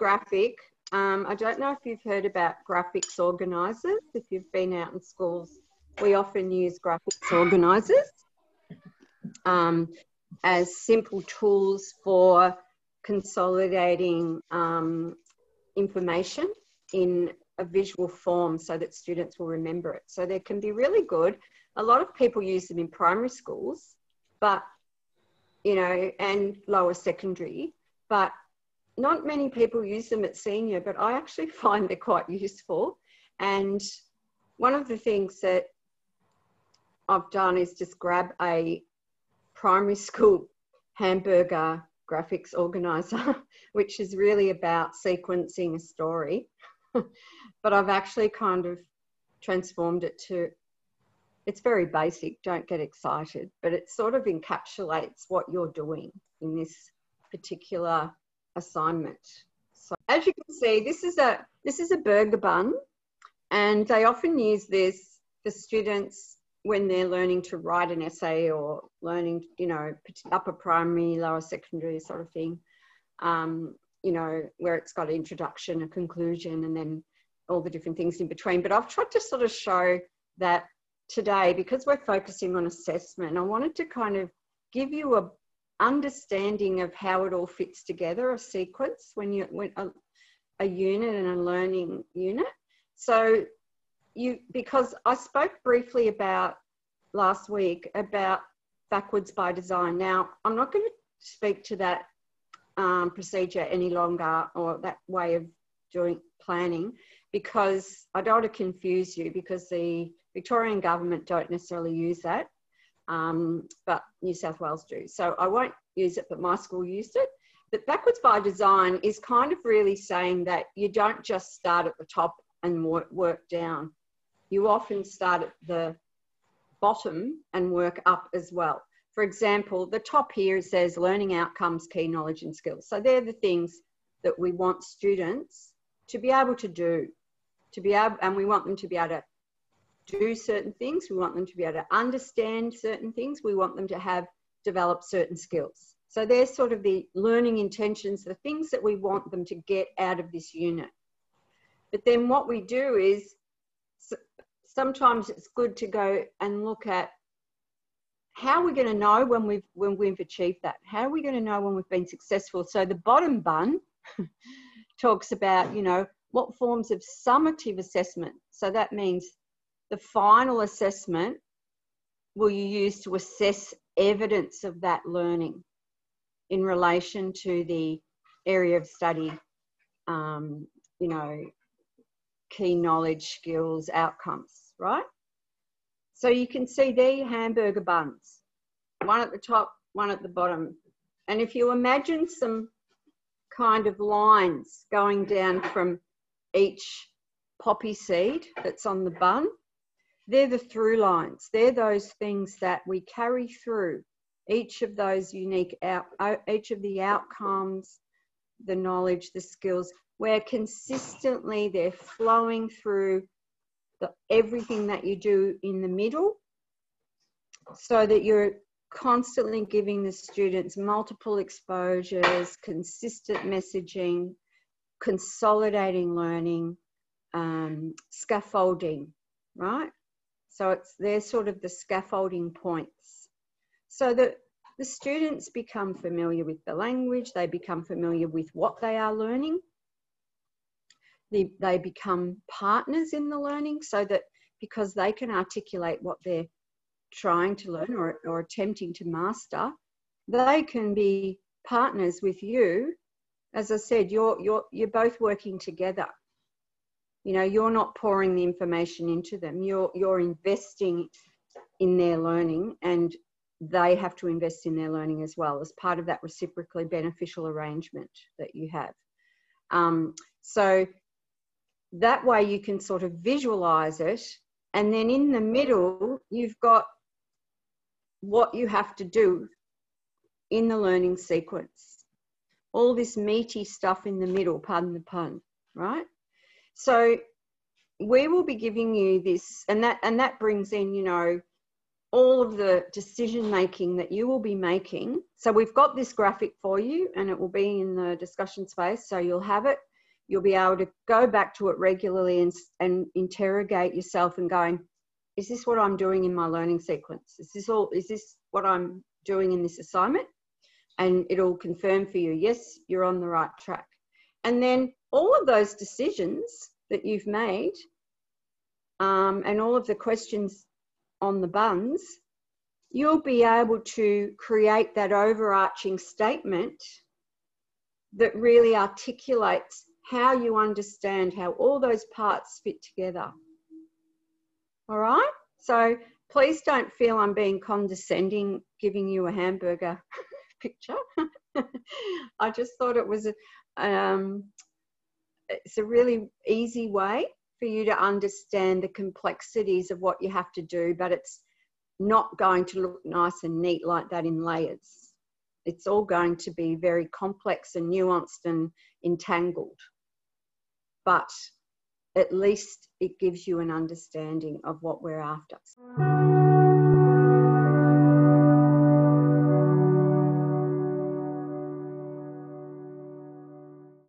graphic, um, I don't know if you've heard about graphics organisers. If you've been out in schools, we often use graphics organisers um, as simple tools for consolidating um, information in a visual form so that students will remember it. So they can be really good. A lot of people use them in primary schools, but you know, and lower secondary, but not many people use them at senior, but I actually find they're quite useful. And one of the things that I've done is just grab a primary school hamburger graphics organizer, which is really about sequencing a story. but I've actually kind of transformed it to it's very basic, don't get excited, but it sort of encapsulates what you're doing in this particular assignment. So as you can see, this is a this is a burger bun, and they often use this for students when they're learning to write an essay or learning, you know, upper primary, lower secondary sort of thing. Um, you know, where it's got an introduction, a conclusion, and then all the different things in between. But I've tried to sort of show that today, because we're focusing on assessment, I wanted to kind of give you a understanding of how it all fits together, a sequence when you when a, a unit and a learning unit. So you because I spoke briefly about last week about backwards by design. Now I'm not going to speak to that um, procedure any longer or that way of doing planning because I don't want to confuse you because the Victorian government don't necessarily use that um, but New South Wales do. So I won't use it, but my school used it. But backwards by design is kind of really saying that you don't just start at the top and work, down. You often start at the bottom and work up as well. For example, the top here says learning outcomes, key knowledge and skills. So they're the things that we want students to be able to do, to be able, and we want them to be able to do certain things. We want them to be able to understand certain things. We want them to have developed certain skills. So they're sort of the learning intentions, the things that we want them to get out of this unit. But then what we do is sometimes it's good to go and look at how are we going to know when we've when we've achieved that? How are we going to know when we've been successful? So the bottom bun talks about, you know, what forms of summative assessment. So that means the final assessment will you use to assess evidence of that learning in relation to the area of study, um, you know, key knowledge, skills, outcomes, right? So you can see the hamburger buns, one at the top, one at the bottom. And if you imagine some kind of lines going down from each poppy seed that's on the bun they're the through lines. They're those things that we carry through each of those unique out, each of the outcomes, the knowledge, the skills, where consistently they're flowing through the, everything that you do in the middle so that you're constantly giving the students multiple exposures, consistent messaging, consolidating learning, um, scaffolding, right? So it's they're sort of the scaffolding points. So that the students become familiar with the language, they become familiar with what they are learning. They, they become partners in the learning so that because they can articulate what they're trying to learn or, or attempting to master, they can be partners with you. As I said, you're, you're, you're both working together you know you're not pouring the information into them. You're you're investing in their learning and they have to invest in their learning as well as part of that reciprocally beneficial arrangement that you have. Um, so that way you can sort of visualize it and then in the middle you've got what you have to do in the learning sequence. All this meaty stuff in the middle pardon the pun right so we will be giving you this, and that and that brings in, you know, all of the decision making that you will be making. So we've got this graphic for you, and it will be in the discussion space. So you'll have it. you'll be able to go back to it regularly and, and interrogate yourself and going, is this what I'm doing in my learning sequence? Is this all, is this what I'm doing in this assignment? And it'll confirm for you, yes, you're on the right track. And then all of those decisions that you've made um, and all of the questions on the buns, you'll be able to create that overarching statement that really articulates how you understand how all those parts fit together. All right? So please don't feel I'm being condescending giving you a hamburger picture. I just thought it was a, um, it's a really easy way for you to understand the complexities of what you have to do, but it's not going to look nice and neat like that in layers. It's all going to be very complex and nuanced and entangled. But at least it gives you an understanding of what we're after.